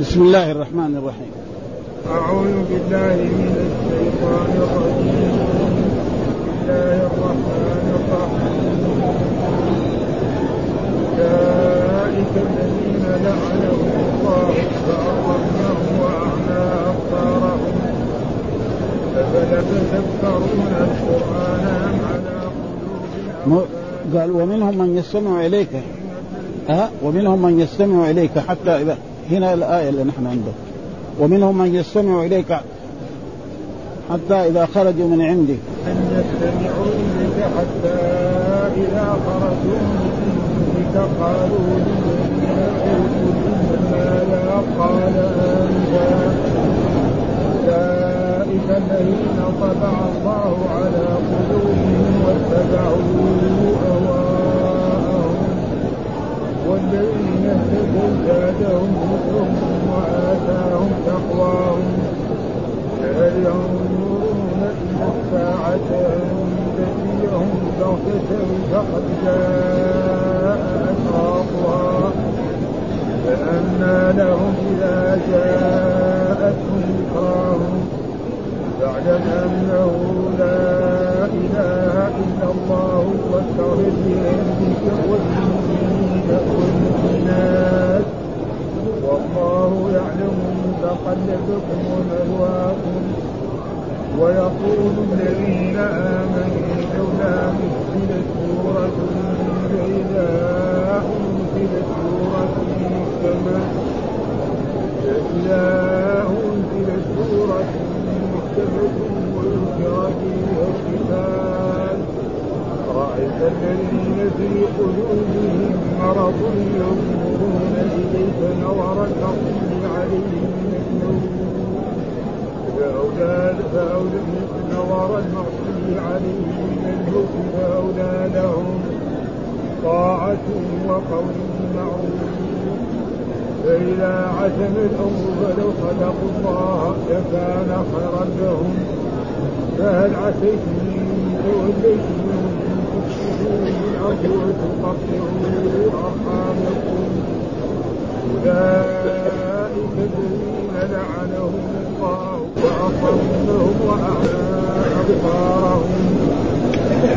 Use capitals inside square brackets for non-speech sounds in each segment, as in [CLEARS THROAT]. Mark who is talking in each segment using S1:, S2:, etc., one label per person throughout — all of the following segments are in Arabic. S1: بسم الله الرحمن الرحيم أعوذ بالله من الشيطان الرجيم بسم الله الرحمن الرحيم أولئك الذين لعنهم الله فأغرقناهم وأعمى أبصارهم أفلا تذكرون القرآن أم على قلوب
S2: قال ومنهم من يستمع إليك أه؟ ومنهم من يستمع إليك حتى إذا هنا الآية اللي نحن عندنا ومنهم من يستمع إليك حتى إذا خرجوا من عندك أن
S1: يستمعوا إليك حتى إذا خرجوا من عندك قالوا لا قال أولئك الذين طبع الله على قلوبهم واتبعوا أواهم والذين اهتدوا زادهم ذكرهم وآتاهم تقواهم لا ينظرون إلى الساعة أن تأتيهم بغتة فقد جاء أشراطها فأنى لهم إذا جاءتهم ذكراهم فاعلم أنه لا إله إلا الله واستغفر لذنبك المؤمنات والله يعلم متقلبكم ومهواكم ويقول الذين آمنوا لولا نزلت سورة فإذا أنزلت سورة كما فإذا أنزلت سورة محكمة وذكرت فيها الكتاب أرأيت الذين في قلوبهم مرض ينظرون إليك نظر الأرض عليهم مجنون النور نظر المغفور عليهم مجنون فأولى لهم طاعة وقول معروف فإذا عزم الأمر فلو صدقوا الله لكان خيرا لهم فهل عسيتم إن توليتم أرحامكم
S2: أولئك الذين لعنهم الله وأقامهم وأعلى أبصارهم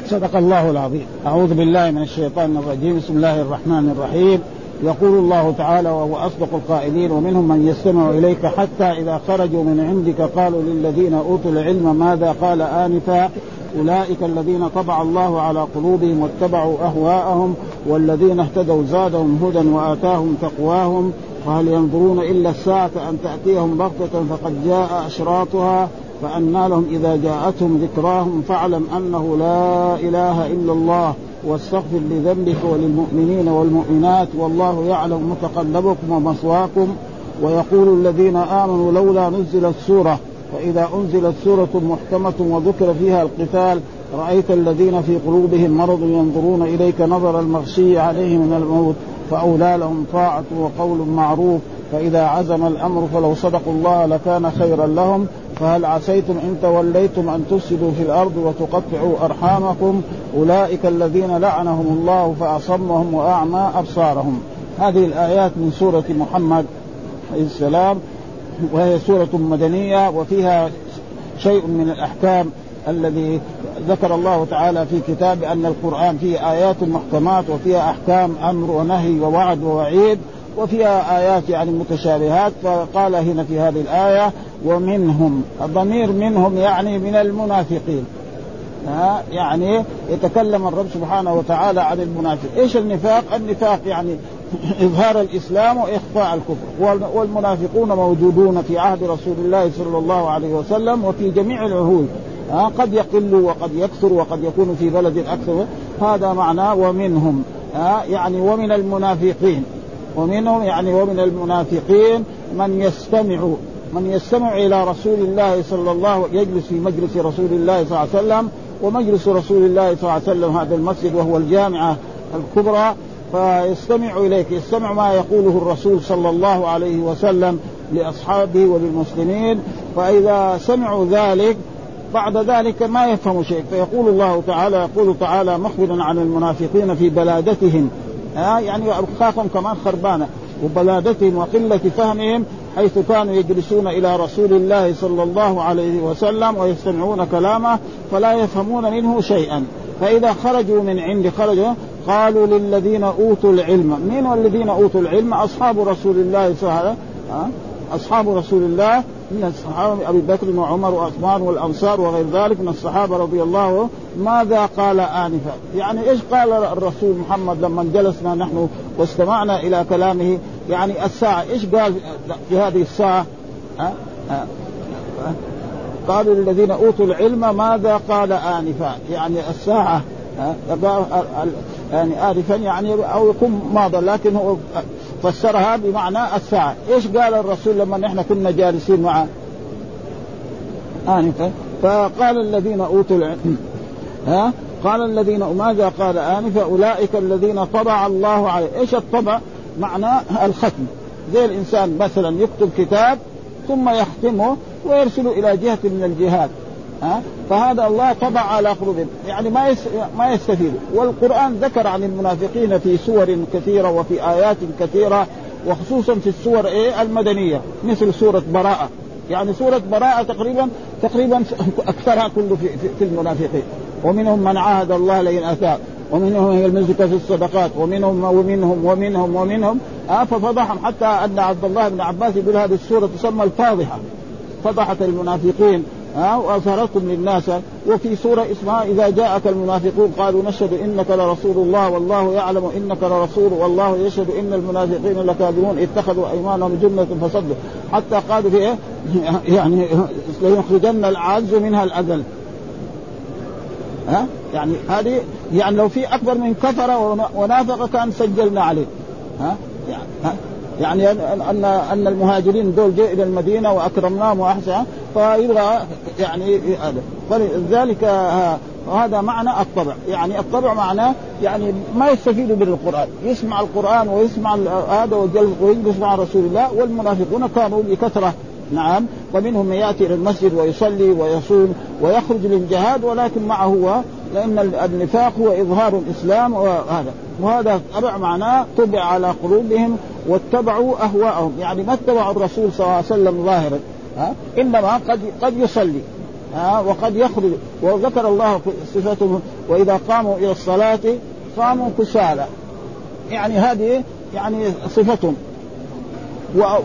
S2: صدق الله العظيم أعوذ بالله من الشيطان الرجيم بسم الله الرحمن الرحيم يقول الله تعالى وهو أصدق القائلين ومنهم من يستمع إليك حتى إذا خرجوا من عندك قالوا للذين أوتوا العلم ماذا قال آنفا أولئك الذين طبع الله على قلوبهم واتبعوا أهواءهم والذين اهتدوا زادهم هدى وآتاهم تقواهم فهل ينظرون إلا الساعة أن تأتيهم بغتة فقد جاء أشراطها فأنى لهم إذا جاءتهم ذكراهم فاعلم أنه لا إله إلا الله واستغفر لذنبك وللمؤمنين والمؤمنات والله يعلم متقلبكم ومثواكم ويقول الذين آمنوا لولا نزلت سورة فإذا أنزلت سورة محكمة وذكر فيها القتال رأيت الذين في قلوبهم مرض ينظرون إليك نظر المغشي عليه من الموت فأولى لهم طاعة وقول معروف فإذا عزم الأمر فلو صدقوا الله لكان خيرا لهم فهل عسيتم إن توليتم أن تفسدوا في الأرض وتقطعوا أرحامكم أولئك الذين لعنهم الله فأصمهم وأعمى أبصارهم هذه الآيات من سورة محمد عليه السلام وهي سورة مدنية وفيها شيء من الأحكام الذي ذكر الله تعالى في كتاب أن القرآن فيه آيات محكمات وفيها أحكام أمر ونهي ووعد ووعيد وفيها آيات يعني متشابهات فقال هنا في هذه الآية ومنهم الضمير منهم يعني من المنافقين يعني يتكلم الرب سبحانه وتعالى عن المنافق ايش النفاق النفاق يعني إظهار الإسلام وإخفاء الكفر والمنافقون موجودون في عهد رسول الله صلى الله عليه وسلم وفي جميع العهود آه، قد يقل وقد يكثر وقد يكون في بلد أكثر هذا معناه ومنهم آه، يعني ومن المنافقين ومنهم يعني ومن المنافقين من يستمع من يستمع إلى رسول الله صلى الله يجلس في مجلس رسول الله صلى الله عليه وسلم ومجلس رسول الله صلى الله عليه وسلم هذا المسجد وهو الجامعة الكبرى فيستمع اليك يستمع ما يقوله الرسول صلى الله عليه وسلم لاصحابه وللمسلمين فاذا سمعوا ذلك بعد ذلك ما يفهم شيء فيقول الله تعالى يقول تعالى مخبرا عن المنافقين في بلادتهم ها آه، يعني أرخاكم كمان خربانة وبلادتهم وقلة فهمهم حيث كانوا يجلسون إلى رسول الله صلى الله عليه وسلم ويستمعون كلامه فلا يفهمون منه شيئا فإذا خرجوا من عند خرجوا قالوا للذين أوتوا العلم من الذين أوتوا العلم أصحاب رسول الله صلى الله عليه وسلم أصحاب رسول الله من الصحابة أبي بكر وعمر وعثمان والأنصار وغير ذلك من الصحابة رضي الله ماذا قال آنفا يعني إيش قال الرسول محمد لما جلسنا نحن واستمعنا إلى كلامه يعني الساعة إيش قال في هذه الساعة ها؟ ها؟ قالوا للذين اوتوا العلم ماذا قال انفا يعني الساعه يعني آنفا يعني أو يكون ماضى لكن هو فسرها بمعنى الساعة إيش قال الرسول لما نحن كنا جالسين معه آنفا فقال الذين أوتوا العلم ها قال الذين ماذا قال آنفا أولئك الذين طبع الله عليه إيش الطبع معناه الختم زي الإنسان مثلا يكتب كتاب ثم يختمه ويرسله الى جهه من الجهات ها فهذا الله طبع على قلوبهم يعني ما يس... ما يستفيدوا والقران ذكر عن المنافقين في سور كثيره وفي ايات كثيره وخصوصا في السور ايه المدنيه مثل سوره براءه يعني سوره براءه تقريبا تقريبا اكثرها كله في, في المنافقين ومنهم من عاهد الله لئن اتاه ومنهم من يلمزك في الصدقات ومنهم ومنهم ومنهم ومنهم آه ففضحهم حتى ان عبد الله بن عباس يقول هذه السوره تسمى الفاضحه فضحت المنافقين ها آه، واظهرتهم للناس وفي سوره اسمها اذا جاءك المنافقون قالوا نشهد انك لرسول الله والله يعلم انك لرسول والله يشهد ان المنافقين لكاذبون اتخذوا ايمانهم جنه فصدوا حتى قالوا في ايه [LAUGHS] يعني ليخرجن العز منها الاذل ها آه؟ يعني هذه يعني لو في اكبر من كفر ونافق كان سجلنا عليه ها يعني ها يعني ان ان المهاجرين دول جاء الى المدينه واكرمناهم واحسن فيبغى يعني فلذلك وهذا آه، معنى الطبع يعني الطبع معناه يعني ما يستفيدوا من القرآن يسمع القرآن ويسمع هذا ويجلس مع رسول الله والمنافقون كانوا بكثرة نعم ومنهم من يأتي إلى المسجد ويصلي ويصوم ويخرج للجهاد ولكن معه هو لأن النفاق هو إظهار الإسلام وهذا وهذا طبع معناه طبع على قلوبهم واتبعوا أهواءهم يعني ما اتبعوا الرسول صلى الله عليه وسلم ظاهرا ها إنما قد قد يصلي ها وقد يخرج وذكر الله صفته وإذا قاموا إلى الصلاة قاموا كسالى يعني هذه يعني صفتهم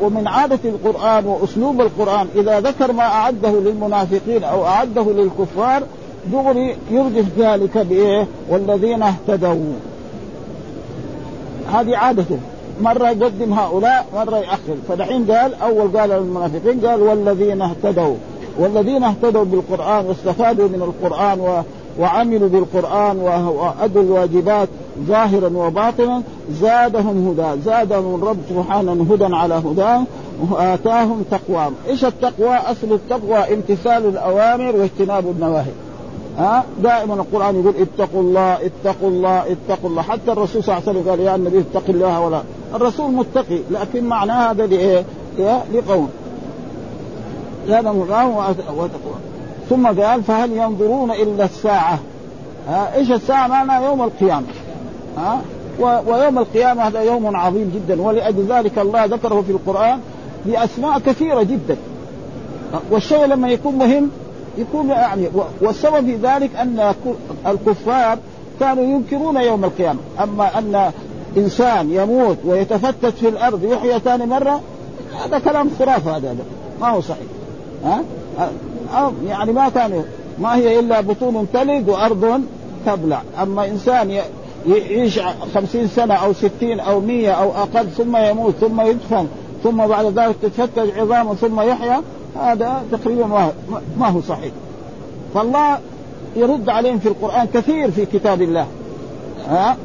S2: ومن عادة القرآن وأسلوب القرآن إذا ذكر ما أعده للمنافقين أو أعده للكفار دغري يردف ذلك بايه؟ والذين اهتدوا هذه عادته مرة يقدم هؤلاء مرة يأخر فدحين قال أول قال للمنافقين قال والذين اهتدوا والذين اهتدوا بالقرآن واستفادوا من القرآن وعملوا بالقرآن وأدوا الواجبات ظاهرا وباطنا زادهم هدى زادهم الرب سبحانه هدى على هدى وآتاهم تقواهم إيش التقوى أصل التقوى امتثال الأوامر واجتناب النواهي ها دائما القران يقول اتقوا الله اتقوا الله اتقوا الله حتى الرسول صلى الله عليه وسلم قال يا النبي اتق الله ولا الرسول متقي لكن معناه هذا لايه؟ لقوم هذا مقام وتقوى ثم قال فهل ينظرون الا الساعه ها ايش الساعه معناها يوم القيامه ها ويوم القيامه هذا يوم عظيم جدا ولاجل ذلك الله ذكره في القران باسماء كثيره جدا والشيء لما يكون مهم يكون يعني والسبب في ذلك ان الكفار كانوا ينكرون يوم القيامه، اما ان انسان يموت ويتفتت في الارض يحيى ثاني مره هذا كلام خرافه هذا, هذا. ما هو صحيح ها أو يعني ما كان ما هي الا بطون تلد وارض تبلع، اما انسان يعيش خمسين سنة أو ستين أو مية أو أقل ثم يموت ثم يدفن ثم بعد ذلك تتفتت عظامه ثم يحيا هذا تقريبا ما هو صحيح فالله يرد عليهم في القرآن كثير في كتاب الله ها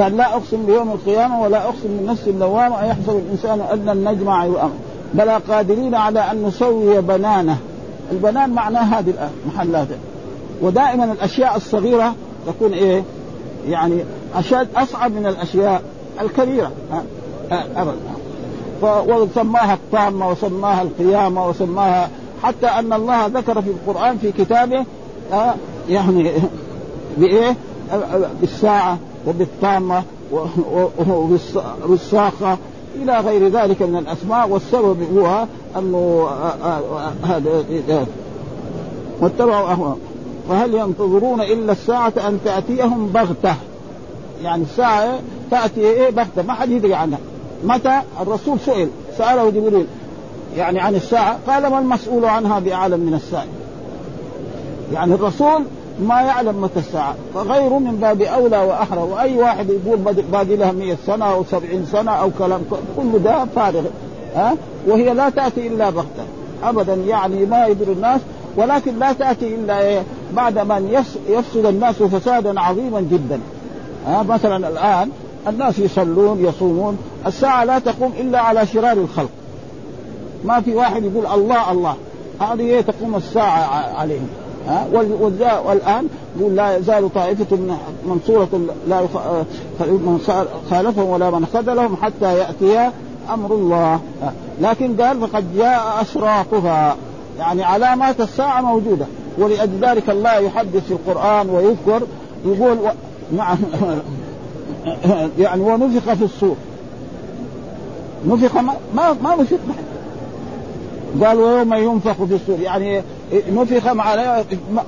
S2: قال لا أقسم بيوم القيامة ولا أقسم بالنفس اللوامة أيحسب الإنسان أن لن نجمع بلى قادرين على أن نسوي بنانه البنان معناه هذه الآن محلاته ودائما الأشياء الصغيرة تكون إيه يعني أشد أصعب من الأشياء الكبيرة ها؟ وسماها الطامة وسماها القيامة وسماها حتى أن الله ذكر في القرآن في كتابه آه، يعني بإيه؟ بالساعة وبالطامة وبالصاخة إلى غير ذلك من الأسماء والسبب هو أنه هذا آه، آه، واتبعوا أهواءهم فهل ينتظرون إلا الساعة أن تأتيهم بغتة يعني الساعة تأتي إيه بغتة ما حد يدري عنها متى الرسول سئل سأله جبريل يعني عن الساعة قال ما المسؤول عنها بأعلم من السائل يعني الرسول ما يعلم متى الساعة فغيره من باب أولى وأحرى وأي واحد يقول باقي لها مئة سنة أو سبعين سنة أو كلام كل ده فارغ ها وهي لا تأتي إلا بغتة أبدا يعني ما يدري الناس ولكن لا تأتي إلا إيه؟ بعد من يفسد الناس فسادا عظيما جدا ها مثلا الآن الناس يصلون يصومون الساعة لا تقوم إلا على شرار الخلق ما في واحد يقول الله الله هذه تقوم الساعة عليهم ها والآن يقول لا يزال طائفة منصورة لا آه، من خالفهم ولا من خذلهم حتى يأتي أمر الله لكن قال فقد جاء أشراطها يعني علامات الساعة موجودة ولأجل ذلك الله يحدث في القرآن ويذكر يقول نعم [LAUGHS] [LAUGHS] يعني ونفخ في الصور نفخ ما ما, ما نفخ قال ويوم ينفخ في الصور يعني نفخ مع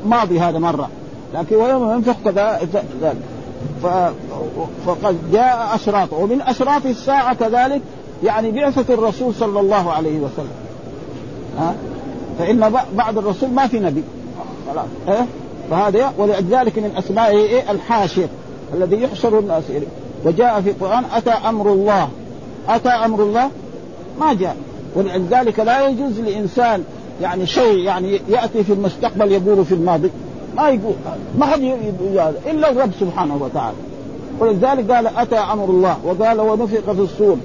S2: ماضي هذا مره لكن ويوم ينفخ كذا ذلك فقد جاء اشراطه ومن اشراط الساعه كذلك يعني بعثه الرسول صلى الله عليه وسلم ها فان بعد الرسول ما في نبي خلاص فهذا ولذلك من اسمائه إيه؟ الحاشر الذي يحشر الناس إليه وجاء في القرآن أتى أمر الله أتى أمر الله ما جاء ولذلك لا يجوز لإنسان يعني شيء يعني يأتي في المستقبل يقول في الماضي ما يقول ما حد يقول هذا إلا الرب سبحانه وتعالى ولذلك قال أتى أمر الله وقال ونفق في الصور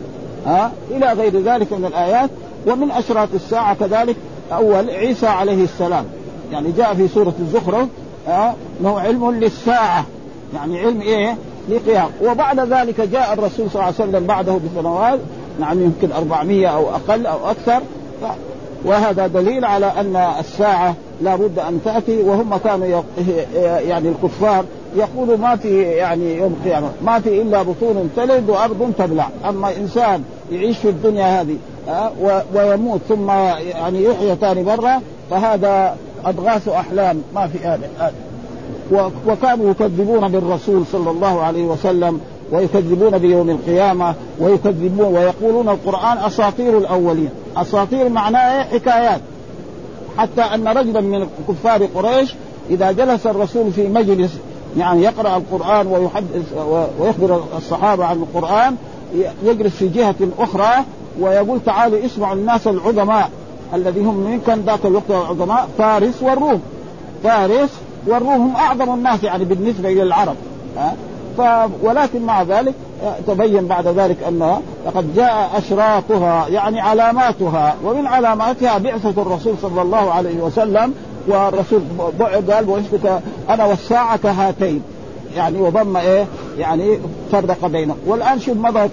S2: ها إلى غير ذلك من الآيات ومن أشراط الساعة كذلك أول عيسى عليه السلام يعني جاء في سورة الزخرف أنه علم للساعة يعني علم ايه لقيام وبعد ذلك جاء الرسول صلى الله عليه وسلم بعده بسنوات نعم يعني يمكن 400 او اقل او اكثر وهذا دليل على ان الساعه لا بد ان تاتي وهم كانوا يعني الكفار يقولوا ما في يعني يوم القيامه ما في الا بطون تلد وارض تبلع اما انسان يعيش في الدنيا هذه آه، ويموت ثم يعني يحيى ثاني مره فهذا ادغاث احلام ما في هذا وكانوا يكذبون بالرسول صلى الله عليه وسلم ويكذبون بيوم القيامة ويكذبون ويقولون القرآن أساطير الأولين أساطير معناه إيه؟ حكايات حتى أن رجلا من كفار قريش إذا جلس الرسول في مجلس يعني يقرأ القرآن ويحدث ويخبر الصحابة عن القرآن يجلس في جهة أخرى ويقول تعالوا اسمعوا الناس العظماء الذي هم من كان ذاك الوقت العظماء فارس والروم فارس والروم هم اعظم الناس يعني بالنسبه الى العرب ها ف... ولكن مع ذلك آه، تبين بعد ذلك انها لقد جاء اشراطها يعني علاماتها ومن علاماتها بعثه الرسول صلى الله عليه وسلم والرسول قال بعثتك انا والساعه هاتين يعني وضم ايه يعني فرق بينهم والان شوف مضى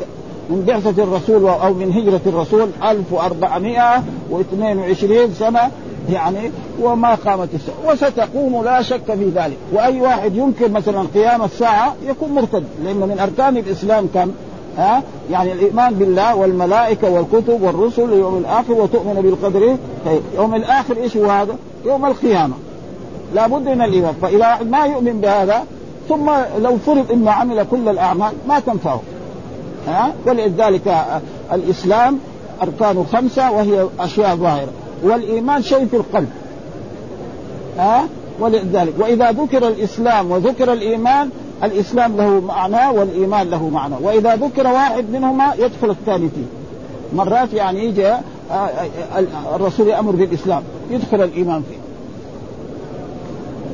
S2: من بعثة الرسول أو من هجرة الرسول 1422 سنة يعني وما قامت الساعة وستقوم لا شك في ذلك وأي واحد ينكر مثلا قيام الساعة يكون مرتد لأنه من أركان الإسلام كم ها يعني الايمان بالله والملائكه والكتب والرسل واليوم الاخر وتؤمن بالقدر طيب يوم الاخر ايش هو هذا؟ يوم القيامه لابد من الايمان فاذا واحد ما يؤمن بهذا ثم لو فرض انه عمل كل الاعمال ما تنفعه ها ولذلك الاسلام اركانه خمسه وهي اشياء ظاهره والايمان شيء في القلب ها أه؟ ولذلك واذا ذكر الاسلام وذكر الايمان الاسلام له معنى والايمان له معنى واذا ذكر واحد منهما يدخل الثاني فيه مرات يعني يجي آه، آه، آه، الرسول يامر بالاسلام يدخل الايمان فيه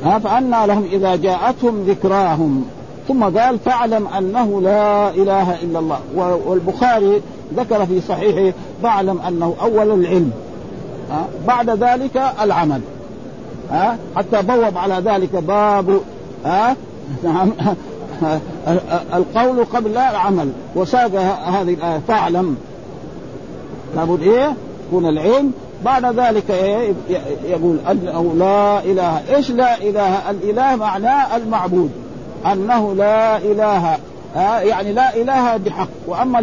S2: ها فأنا لهم إذا جاءتهم ذكراهم ثم قال فاعلم أنه لا إله إلا الله والبخاري ذكر في صحيحه فاعلم أنه أول العلم بعد ذلك العمل ها حتى بوب على ذلك باب ها نعم [LAUGHS] القول قبل العمل وساق هذه الآية فاعلم لابد إيه يكون العلم بعد ذلك إيه يقول أنه لا إله إيش لا إله الإله معناه المعبود أنه لا إله يعني لا إله بحق وأما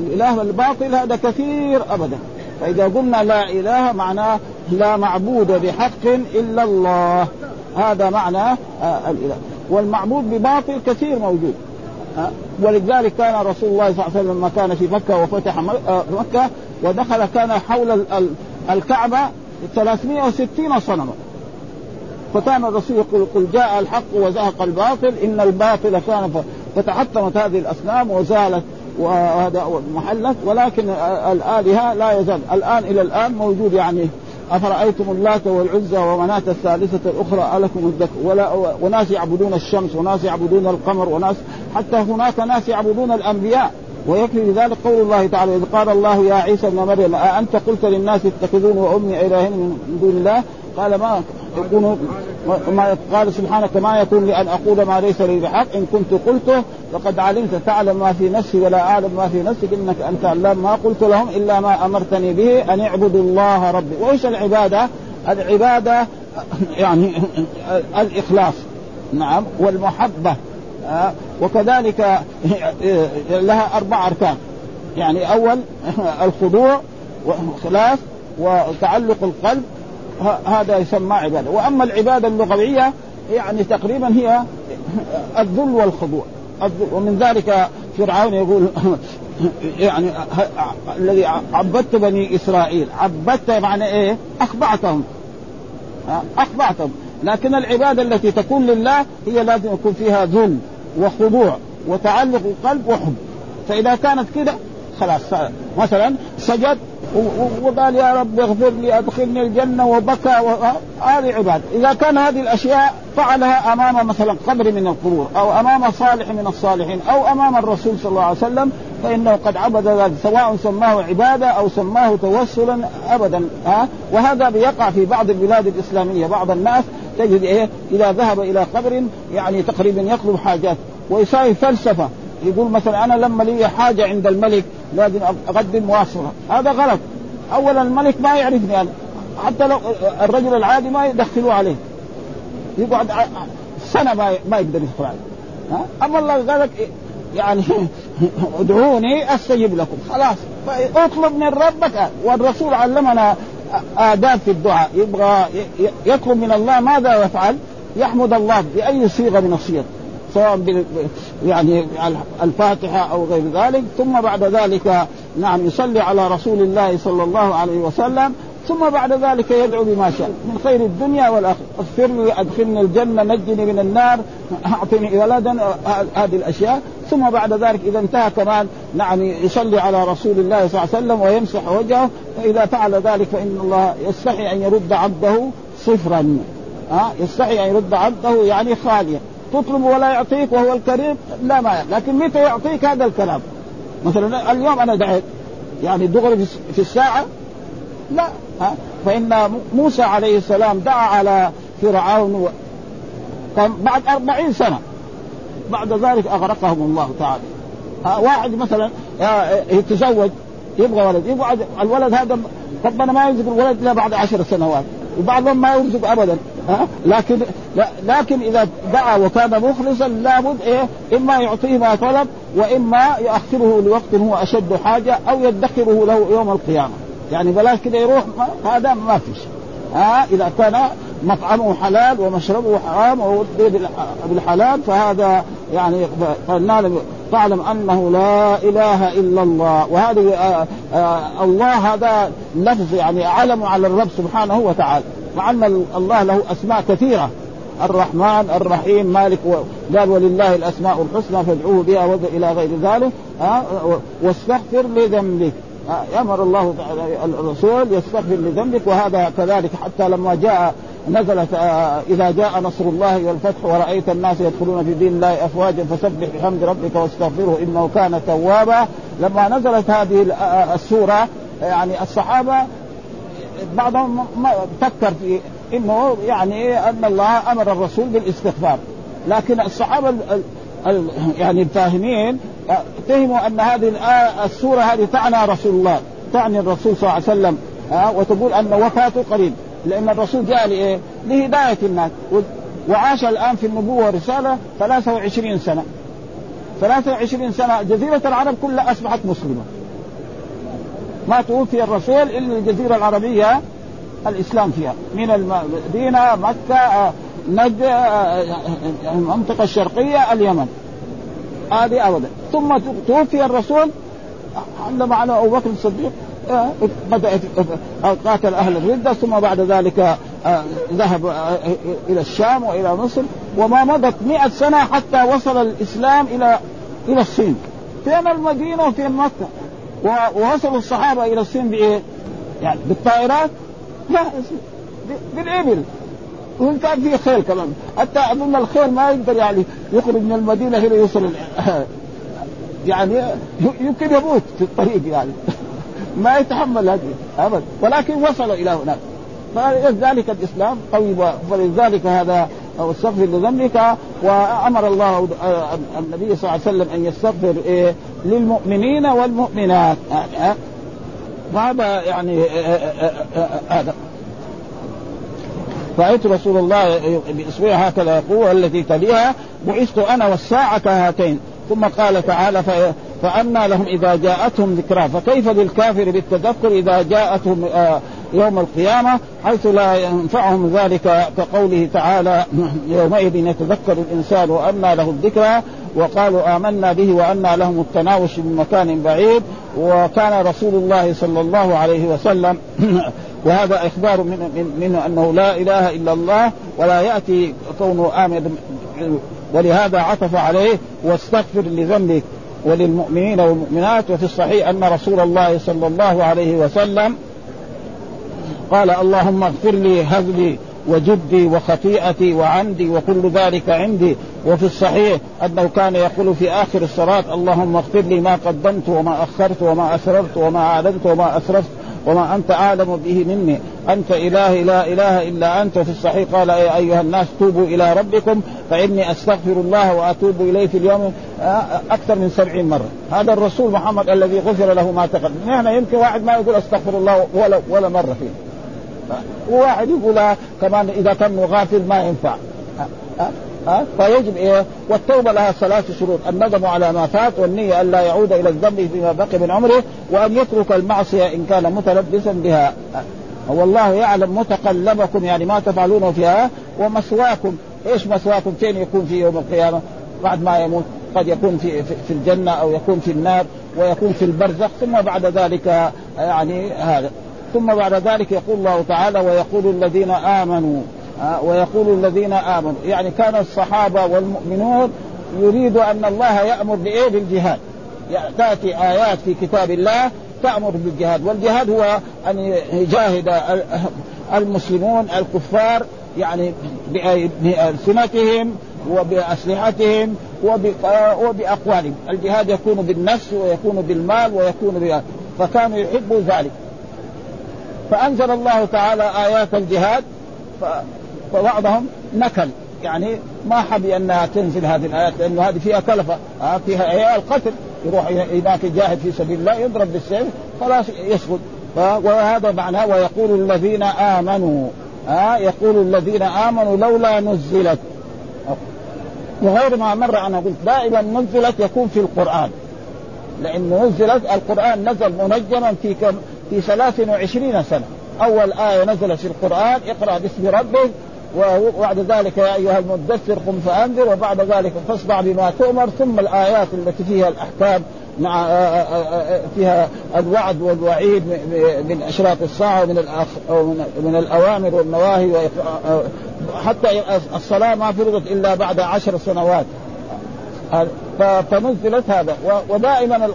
S2: الإله الباطل هذا كثير أبدا فإذا قلنا لا إله معناه لا معبود بحق إلا الله هذا معنى آه، الإله والمعبود بباطل كثير موجود آه، ولذلك كان رسول الله صلى الله عليه وسلم لما كان في مكة وفتح آه، مكة ودخل كان حول الكعبة 360 صنما فكان الرسول يقول قل جاء الحق وزهق الباطل إن الباطل كان فتحطمت هذه الأصنام وزالت وهذا محلك ولكن الالهه لا يزال الان الى الان موجود يعني افرايتم اللات والعزى ومناه الثالثه الاخرى الكم الذكر ولا وناس يعبدون الشمس وناس يعبدون القمر وناس حتى هناك ناس يعبدون الانبياء ويكفي لذلك قول الله تعالى اذ قال الله يا عيسى ابن مريم أأنت قلت للناس اتخذون وامي الهين من دون الله قال ما يكون ما قال سبحانك ما يكون لي ان أقول ما ليس لي بحق إن كنت قلته فقد علمت تعلم ما في نفسي ولا أعلم ما في نفسك إنك أنت علام ما قلت لهم إلا ما أمرتني به أن اعبدوا الله ربي وإيش العبادة العبادة [LAUGHS] يعني [LAUGHS] الإخلاص نعم والمحبة آه. وكذلك [LAUGHS] لها أربع أركان يعني أول الخضوع والاخلاص وتعلق القلب هذا يسمى عباده واما العباده اللغويه يعني تقريبا هي الذل والخضوع الذل ومن ذلك فرعون يقول [LAUGHS] يعني الذي عبدت بني اسرائيل عبدت معنى ايه؟ اخضعتهم اخضعتهم لكن العباده التي تكون لله هي لازم يكون فيها ذل وخضوع وتعلق قلب وحب فاذا كانت كده خلاص مثلا سجد وقال يا رب اغفر لي ادخلني الجنه وبكى هذه آه عباده، اذا كان هذه الاشياء فعلها امام مثلا قبر من القبور او امام صالح من الصالحين او امام الرسول صلى الله عليه وسلم فانه قد عبد ذلك سواء سماه عباده او سماه توسلا ابدا ها آه؟ وهذا بيقع في بعض البلاد الاسلاميه بعض الناس تجد ايه اذا ذهب الى قبر يعني تقريبا يطلب حاجات ويساوي فلسفه يقول مثلا انا لما لي حاجه عند الملك لازم اقدم واصفها هذا غلط اولا الملك ما يعرفني انا حتى لو الرجل العادي ما يدخلوه عليه يقعد سنه ما ما يقدر يدخل عليه اما الله قال لك يعني [LAUGHS] ادعوني استجب لكم خلاص اطلب من ربك والرسول علمنا آداب في الدعاء يبغى يطلب من الله ماذا يفعل؟ يحمد الله بأي صيغة من الصيغ سواء بال يعني الفاتحه او غير ذلك ثم بعد ذلك نعم يصلي على رسول الله صلى الله عليه وسلم ثم بعد ذلك يدعو بما شاء من خير الدنيا والاخره، اغفر لي ادخلني الجنه نجني من النار اعطني ولدا هذه الاشياء، ثم بعد ذلك اذا انتهى كمان نعم يصلي على رسول الله صلى الله عليه وسلم ويمسح وجهه، فاذا فعل ذلك فان الله يستحي ان يرد عبده صفرا، ها آه، يستحي ان يرد عبده يعني خاليا، تطلب ولا يعطيك وهو الكريم لا ما لكن متى يعطيك هذا الكلام مثلا اليوم انا دعيت يعني دغري في الساعه لا ها فان موسى عليه السلام دعا على فرعون كان بعد أربعين سنه بعد ذلك اغرقهم الله تعالى واحد مثلا آه، آه، يتزوج يبغى ولد يبغى الولد هذا ربنا ما يرزق الولد الا بعد عشر سنوات وبعضهم ما يرزق ابدا ها لكن لكن اذا دعا وكان مخلصا لابد ايه اما يعطيه ما طلب واما يؤخره لوقت هو اشد حاجه او يدخره له يوم القيامه يعني بلاش كده يروح هذا ما فيش ها اذا كان مطعمه حلال ومشربه حرام بالحلال فهذا يعني فلنعلم تعلم انه لا اله الا الله وهذه آآ آه، آآ آه، الله هذا لفظ يعني علم على الرب سبحانه وتعالى مع ان الله له اسماء كثيره الرحمن الرحيم مالك قال ولله الاسماء الحسنى فادعوه بها وادع الى غير ذلك ها واستغفر لذنبك امر الله الرسول يستغفر لذنبك وهذا كذلك حتى لما جاء نزلت آه، اذا جاء نصر الله والفتح ورايت الناس يدخلون في دين الله افواجا فسبح بحمد ربك واستغفره انه كان توابا لما نزلت هذه آه، السوره آه، يعني الصحابه بعضهم ما فكر في انه يعني ان الله امر الرسول بالاستغفار لكن الصحابه الـ الـ يعني الفاهمين فهموا ان هذه آه، السوره هذه تعنى رسول الله تعني الرسول صلى الله عليه وسلم آه، وتقول ان وفاته قريب لان الرسول جاء لايه؟ لهدايه الناس وعاش الان في النبوه والرساله 23 سنه 23 سنه جزيره العرب كلها اصبحت مسلمه ما توفي الرسول الا الجزيره العربيه الاسلام فيها من المدينه مكه نجد المنطقه الشرقيه اليمن هذه ابدا ثم توفي الرسول عندما على ابو بكر الصديق بدات قاتل اهل الرده ثم بعد ذلك ذهب الى الشام والى مصر وما مضت مئة سنه حتى وصل الاسلام الى الى الصين فين المدينه وفين مكه ووصلوا الصحابه الى الصين بايه؟ يعني بالطائرات؟ لا بالابل وان كان في خيل كمان حتى اظن الخيل ما يقدر يعني يخرج من المدينه هنا يوصل [LAUGHS] يعني يمكن يموت في الطريق يعني [LAUGHS] ما يتحمل هذه ابدا ولكن وصل الى هناك فلذلك الاسلام قوي فلذلك هذا او استغفر لذنبك وامر الله آه، النبي صلى الله عليه وسلم ان يستغفر ايه للمؤمنين والمؤمنات فهذا آه، آه. يعني هذا رأيت رسول الله بإصبعها هكذا يقول التي تليها بعثت أنا والساعة هاتين ثم قال تعالى فأما لهم إذا جاءتهم ذكرى فكيف للكافر بالتذكر إذا جاءتهم يوم القيامة حيث لا ينفعهم ذلك كقوله تعالى [CLEARS THROAT] يومئذ يتذكر الإنسان وأنى له الذكرى وقالوا آمنا به وأنى لهم التناوش من مكان بعيد وكان رسول الله صلى الله عليه وسلم [CLEARS THROAT] وهذا إخبار منه من أنه لا إله إلا الله ولا يأتي كونه آمن ولهذا عطف عليه واستغفر لذنبك وللمؤمنين والمؤمنات وفي الصحيح أن رسول الله صلى الله عليه وسلم قال اللهم اغفر لي هزلي وجدي وخطيئتي وعندي وكل ذلك عندي وفي الصحيح انه كان يقول في اخر الصلاه اللهم اغفر لي ما قدمت وما اخرت وما اسررت وما اعلنت وما اسرفت وما انت اعلم به مني انت الهي لا اله الا انت في الصحيح قال يا ايها الناس توبوا الى ربكم فاني استغفر الله واتوب اليه في اليوم اكثر من سبعين مره هذا الرسول محمد الذي غفر له ما تقدم نحن يمكن واحد ما يقول استغفر الله ولا ولا مره فيه وواحد يقول آه كمان اذا كان مغافل ما ينفع آه،, آه. آه. فيجب ايه والتوبه لها ثلاث شروط الندم على ما فات والنيه الا يعود الى الذنب فيما بقي من عمره وان يترك المعصيه ان كان متلبسا بها آه، والله يعلم متقلبكم يعني ما تفعلونه فيها ومثواكم ايش مثواكم فين يكون في يوم القيامه بعد ما يموت قد يكون في في الجنه او يكون في النار ويكون في البرزخ ثم بعد ذلك آه، يعني هذا ثم بعد ذلك يقول الله تعالى ويقول الذين امنوا آه، ويقول الذين امنوا يعني كان الصحابه والمؤمنون يريد ان الله يامر بايه بالجهاد تاتي ايات في كتاب الله تامر بالجهاد والجهاد هو ان يجاهد المسلمون الكفار يعني بألسنتهم وبأسلحتهم وبأقوالهم الجهاد يكون بالنفس ويكون بالمال ويكون بها فكانوا يحبوا ذلك فأنزل الله تعالى آيات الجهاد فبعضهم نكل يعني ما حب انها تنزل هذه الايات لانه هذه فيها كلفه آه فيها إيه القتل يروح هناك يجاهد في سبيل الله يضرب بالسيف خلاص يسقط وهذا معناه ويقول الذين امنوا آه يقول الذين امنوا لولا نزلت وغير ما مر انا قلت دائما نزلت يكون في القران لانه نزلت القران نزل منجما في في 23 سنة أول آية نزلت في القرآن اقرأ باسم ربك وبعد ذلك يا أيها المدثر قم فأنذر وبعد ذلك فاصدع بما تؤمر ثم الآيات التي فيها الأحكام مع آه، آه، آه، فيها الوعد والوعيد من اشراق الساعه ومن من الاوامر والنواهي حتى الصلاه ما فرضت الا بعد عشر سنوات فنزلت هذا ودائما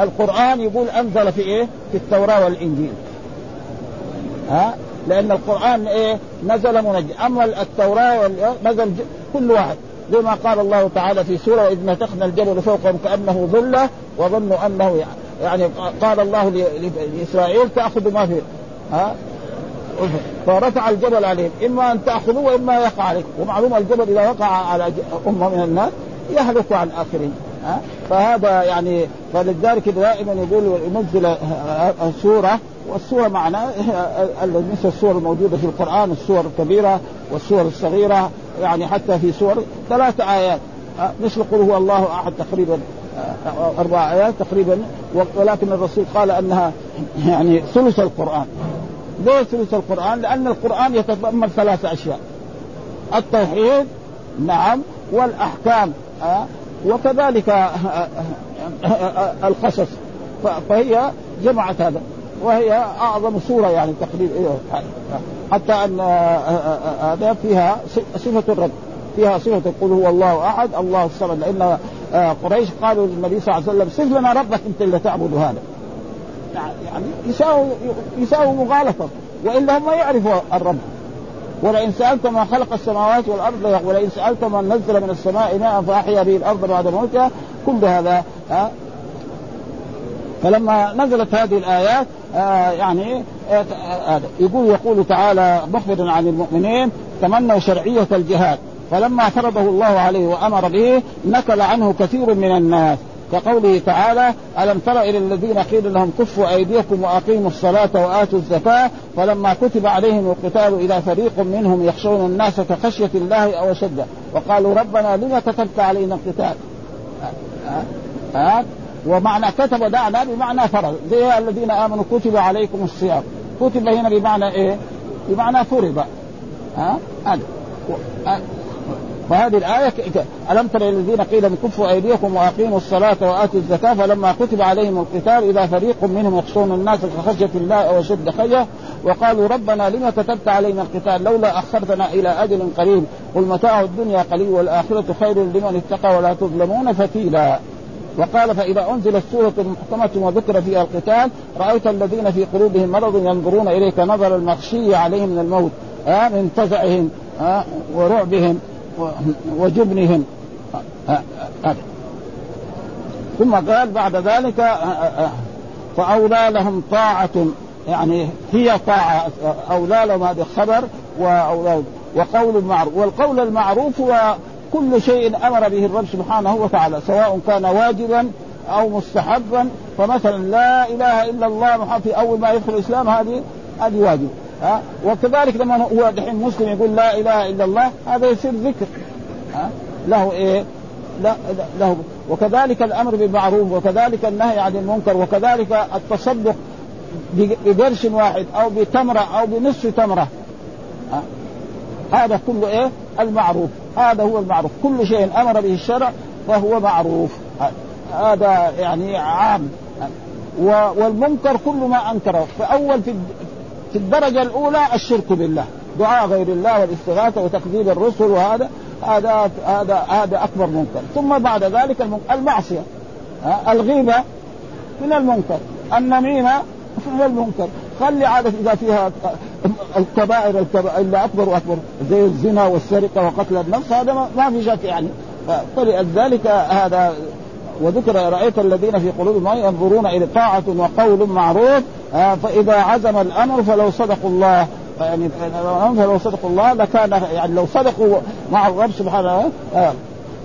S2: القرآن يقول أنزل في إيه؟ في التوراة والإنجيل ها؟ لأن القرآن إيه؟ نزل منجم أما التوراة وال... نزل كل واحد زي ما قال الله تعالى في سورة وإذ نتخنا الجبل فوقهم كأنه ظلة وظنوا أنه يعني, قال الله لإسرائيل تأخذ ما فيه ها؟ فرفع الجبل عليهم إما أن تأخذوه وإما يقع عليكم ومعلوم الجبل إذا وقع على أمة من الناس يهلك عن آخرين ها فهذا يعني فلذلك دائما يقول ينزل آه، آه، السوره والسوره معناه مثل آه، السور الموجوده في القران السور الكبيره والسور الصغيره يعني حتى في سور ثلاث ايات مثل قل هو الله احد تقريبا اربع ايات تقريبا ولكن الرسول قال انها [CLEARS THROAT] يعني ثلث القران ليه ثلث القران؟ لان القران يتضمن ثلاث اشياء التوحيد نعم والاحكام وكذلك القصص فهي جمعت هذا وهي اعظم سوره يعني تقريبا إيه، حتى ان آه، آه، آه، هذا فيها صفه الرد فيها صفه قل هو الله احد الله الصمد لان قريش قالوا للنبي صلى الله عليه وسلم صف لنا ربك انت اللي تعبد هذا يعني يساوي يساوي مغالطه والا هم ما يعرفوا الرب ولئن سألت من خلق السماوات والأرض ولئن سألت من نزل من السماء ماء فأحيا به الأرض بعد موتها كل هذا ها فلما نزلت هذه الآيات آه يعني آه آه, آه، يقول يقول تعالى مخبرا عن المؤمنين تمنوا شرعية الجهاد فلما فرضه الله عليه وأمر به نكل عنه كثير من الناس كقوله تعالى ألم تر إلى الذين قيل لهم كفوا أيديكم وأقيموا الصلاة وآتوا الزكاة فلما كتب عليهم القتال إلى فريق منهم يخشون الناس كخشية الله أو أشد وقالوا ربنا لما كتبت علينا القتال ها أه؟ أه؟ ومعنى كتب دعنا بمعنى فرض زي الذين آمنوا كتب عليكم الصيام كتب هنا بمعنى إيه بمعنى فرض ها أه؟, أه؟ فهذه الآية ألم تر الذين قيل كفوا أيديكم وأقيموا الصلاة وآتوا الزكاة فلما كتب عليهم القتال إذا فريق منهم يخشون الناس كخشية الله أو أشد خية وقالوا ربنا لما كتبت علينا القتال لولا أخرتنا إلى أجل قريب قل متاع الدنيا قليل والآخرة خير لمن اتقى ولا تظلمون فتيلا وقال فإذا أنزلت سورة محكمة وذكر فيها القتال رأيت الذين في قلوبهم مرض ينظرون إليك نظر المغشي عليهم من الموت آه من فزعهم آه ورعبهم وجبنهم هذا ثم قال بعد ذلك فأولى لهم طاعة يعني هي طاعة أولى لهم هذا خبر وأولى وقول معروف والقول المعروف هو كل شيء أمر به الرب سبحانه وتعالى سواء كان واجبا أو مستحبا فمثلا لا إله إلا الله محمد في أول ما يدخل الإسلام هذه هذه واجب ها وكذلك لما هو دحين مسلم يقول لا اله الا الله هذا يصير ذكر ها له ايه؟ لا له وكذلك الامر بالمعروف وكذلك النهي عن المنكر وكذلك التصدق بقرش واحد او بتمره او بنصف تمره ها هذا كله ايه؟ المعروف هذا هو المعروف كل شيء امر به الشرع فهو معروف هذا يعني عام والمنكر كل ما انكره فاول في في الدرجه الاولى الشرك بالله دعاء غير الله والاستغاثه وتكذيب الرسل وهذا هذا هذا هذا اكبر منكر ثم بعد ذلك المعصيه الغيبه من المنكر النميمه من المنكر خلي عادة إذا فيها الكبائر, الكبائر إلا أكبر وأكبر زي الزنا والسرقة وقتل النفس هذا ما في شك يعني فلذلك هذا وذكر رأيت الذين في قلوبهم ينظرون إلى طاعة وقول معروف آه، فاذا عزم الامر فلو صدقوا الله يعني فلو صدقوا الله لكان يعني لو صدقوا مع الرب سبحانه آه،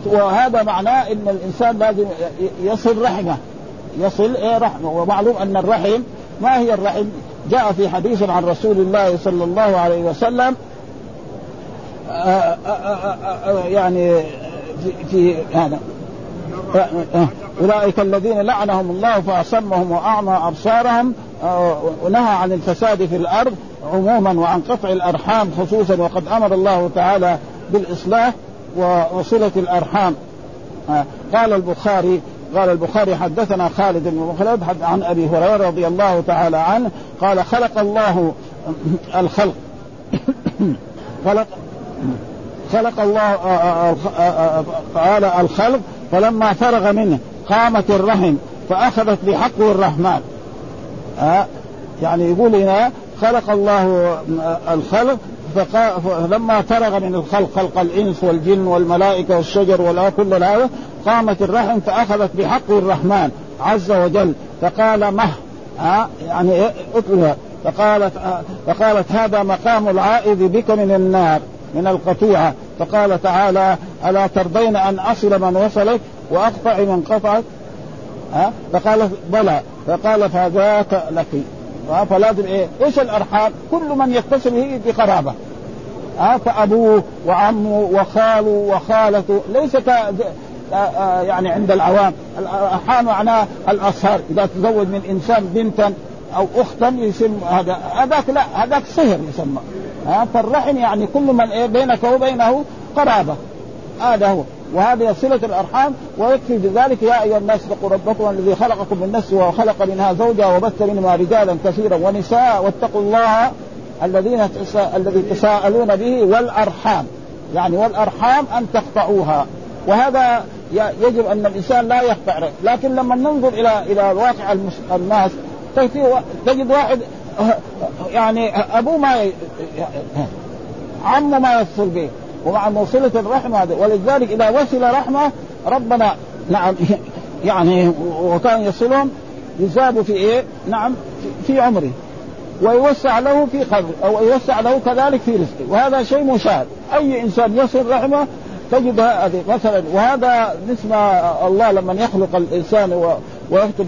S2: وهذا معناه ان الانسان لازم يصل رحمه يصل إيه رحمه ومعلوم ان الرحم ما هي الرحم؟ جاء في حديث عن رسول الله صلى الله عليه وسلم آه، يعني في هذا اولئك الذين لعنهم الله فاصمهم واعمى ابصارهم آه، ونهى عن الفساد في الارض عموما وعن قطع الارحام خصوصا وقد امر الله تعالى بالاصلاح وصله الارحام آه، قال البخاري قال البخاري حدثنا خالد بن مخلد عن ابي هريره رضي الله تعالى عنه قال خلق الله [COUGHS] الخلق [COUGHS] خلق خلق الله قال آه، الخلق فلما فرغ منه قامت الرحم فاخذت بحقه الرحمن ها يعني يقول هنا خلق الله الخلق فلما فرغ من الخلق خلق الانس والجن والملائكه والشجر ولا كل هذا قامت الرحم فاخذت بحق الرحمن عز وجل فقال مه ها يعني إيه؟ اطلها فقالت فقالت هذا مقام العائد بك من النار من القطيعه فقال تعالى الا ترضين ان اصل من وصلك واقطع من قطعك ها فقالت بلى فقال فذاك لك آه، فلازم ايه ايش الارحام؟ كل من يتصل به بقرابه آه فابوه وعمه وخاله وخالته ليس ك آه، آه، يعني عند العوام الارحام معناه الاصهر اذا تزوج من انسان بنتا او اختا يسمى هذا هذاك لا هذاك صهر يسمى آه فالرحم يعني كل من إيه بينك وبينه قرابه هذا آه هو وهذه صلة الأرحام ويكفي بذلك يا أيها الناس اتقوا ربكم الذي خلقكم من نفس وخلق منها زوجها وبث منهما رجالا كثيرا ونساء واتقوا الله الذين الذي تساءلون به والأرحام يعني والأرحام أن تقطعوها وهذا يجب أن الإنسان لا يقطع لكن لما ننظر إلى إلى واقع الناس تجد واحد يعني أبوه ما عمه ما يصل به ومع موصلة الرحمة ولذلك إذا وصل رحمة ربنا نعم يعني وكان يصلهم يزاد في إيه نعم في عمره ويوسع له في قبر أو يوسع له كذلك في رزقه وهذا شيء مشاهد أي إنسان يصل رحمه تجد هذه مثلا وهذا نسمة الله لما يخلق الإنسان ويكتب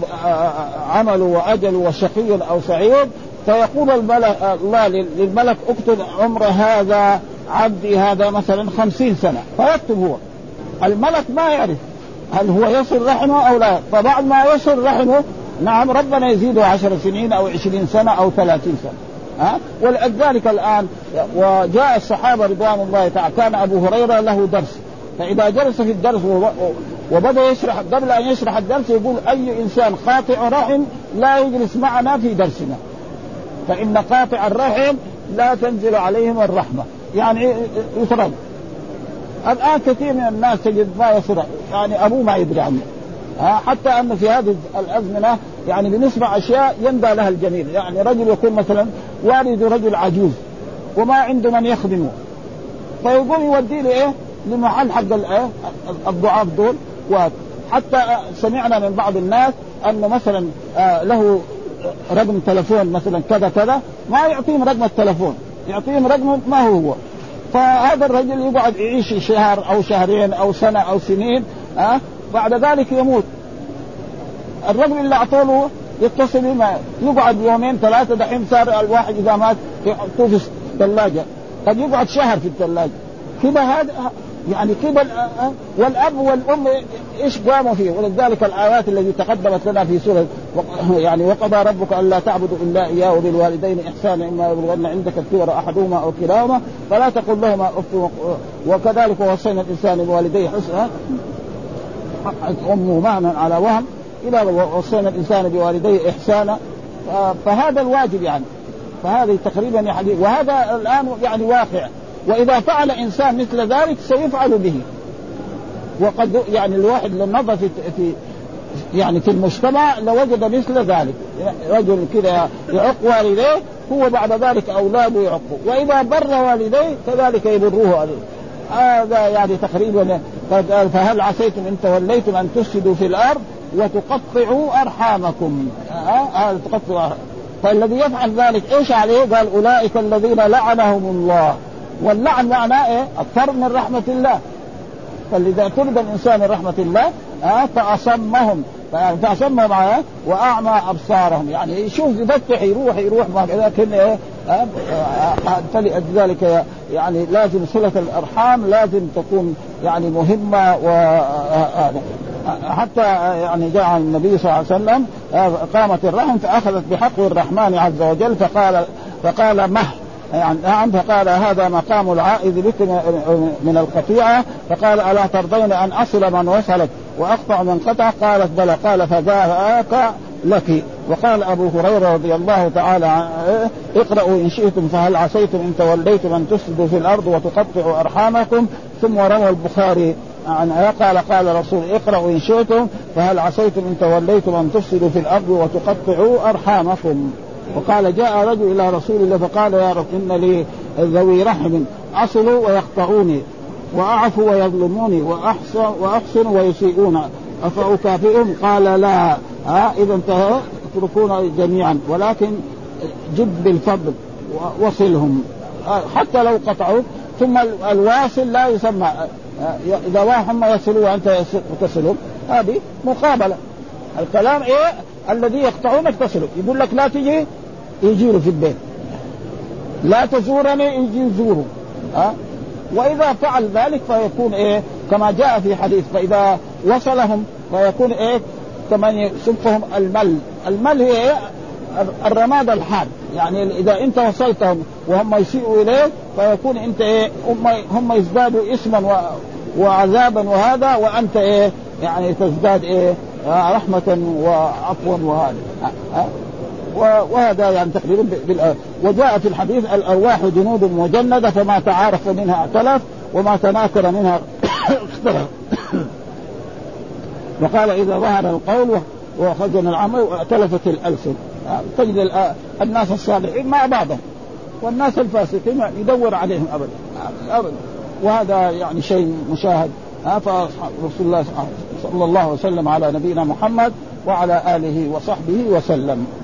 S2: عمله وأجله وشقي أو سعيد فيقول الملك الله للملك اكتب عمر هذا عبدي هذا مثلا خمسين سنة فيكتب هو الملك ما يعرف هل هو يصل رحمه أو لا فبعد ما يصل رحمه نعم ربنا يزيده عشر سنين أو عشرين سنة أو ثلاثين سنة ها أه؟ ولذلك الآن وجاء الصحابة رضوان الله تعالى كان أبو هريرة له درس فإذا جلس في الدرس وبدأ يشرح قبل أن يشرح الدرس يقول أي إنسان قاطع رحم لا يجلس معنا في درسنا فإن قاطع الرحم لا تنزل عليهم الرحمة يعني يسرد الان كثير من الناس تجد ما يسرد يعني ابوه ما يدري عنه حتى ان في هذه الازمنه يعني بنسمع اشياء يندى لها الجميل يعني رجل يكون مثلا والد رجل عجوز وما عنده من يخدمه فيقول يوديه لايه؟ لمحل حق الايه؟ الضعاف دول حتى سمعنا من بعض الناس انه مثلا آه، له رقم تلفون مثلا كذا كذا ما يعطيهم رقم التلفون يعطيهم رقم ما هو هو فهذا الرجل يقعد يعيش شهر او شهرين او سنه او سنين ها أه؟ بعد ذلك يموت الرقم اللي اعطوا له يتصل بما يقعد يومين ثلاثه دحين صار الواحد اذا مات يحطوه في الثلاجه قد يقعد شهر في الثلاجه كذا هذا يعني كذا والاب والام ايش قاموا فيه ولذلك الايات التي تقدمت لنا في سوره يعني وقضى ربك الا تعبدوا الا اياه وبالوالدين احسانا اما يبلغن عندك الكبر احدهما او كلاهما فلا تقل لهما اف وكذلك وصينا الانسان بوالديه حسنا امه معنى على وهم اذا وصينا الانسان بوالديه احسانا فهذا الواجب يعني فهذه تقريبا يعني وهذا الان يعني واقع واذا فعل انسان مثل ذلك سيفعل به وقد يعني الواحد لو نظر في في يعني في المجتمع لوجد مثل ذلك رجل كذا يعق والديه هو بعد ذلك اولاده يعقوا واذا بر والديه كذلك يبروه عليه هذا يعني تقريبا فهل عسيتم ان توليتم ان تفسدوا في الارض وتقطعوا ارحامكم آه تقطعوا فالذي يفعل ذلك ايش عليه؟ قال اولئك الذين لعنهم الله واللعن معناه ايه؟ الطرد من رحمه الله فلذا طرد الانسان من رحمه الله ها فاصمهم فاصمهم معايا واعمى ابصارهم يعني يشوف يفتح يروح يروح ما لكن ايه فلذلك يعني لازم صله الارحام لازم تكون يعني مهمه و حتى يعني جاء النبي صلى الله عليه وسلم قامت الرحم فاخذت بحق الرحمن عز وجل فقال فقال مه يعني نعم فقال هذا مقام العائد بك من القطيعه فقال الا ترضين ان اصل من وصلك واقطع من قطع قالت بلى قال فذاك لك وقال ابو هريره رضي الله تعالى اقرأوا ان شئتم فهل عسيتم ان توليتم ان تفسدوا في الارض وتقطعوا ارحامكم ثم روى البخاري عن قال قال رسول اقرأوا ان شئتم فهل عسيتم ان توليتم ان تفسدوا في الارض وتقطعوا ارحامكم وقال جاء رجل الى رسول الله فقال يا رب ان لي ذوي رحم اصلوا ويقطعوني واعفو ويظلموني وأحسن وأحسن ويسيئون أفأكافئهم قال لا ها إذا تتركون جميعا ولكن جد بالفضل وصلهم حتى لو قطعوا ثم الواصل لا يسمى إذا واهم يصلوا وأنت تصلهم هذه مقابلة الكلام إيه الذي يقطعون اتصلوا يقول لك لا تجي يجي في البيت لا تزورني يجي يزوره ها واذا فعل ذلك فيكون ايه كما جاء في حديث فاذا وصلهم فيكون ايه كمن يصفهم المل المل هي إيه؟ الرماد الحاد يعني اذا انت وصلتهم وهم يسيئوا اليك فيكون انت ايه هم هم يزدادوا اسما و... وعذابا وهذا وانت ايه يعني تزداد ايه رحمه وعفوا وهذا أه؟ أه؟ وهذا يعني تقريبا وجاء في الحديث الارواح جنود مجنده فما تعارف منها اعتلف وما تناكر منها اختلف [COUGHS] وقال اذا ظهر القول وخزن العمل واعتلفت الالسن تجد الناس الصالحين مع بعضهم والناس الفاسقين يدور عليهم ابدا ابدا وهذا يعني شيء مشاهد فرسول الله صلى الله وسلم على نبينا محمد وعلى اله وصحبه وسلم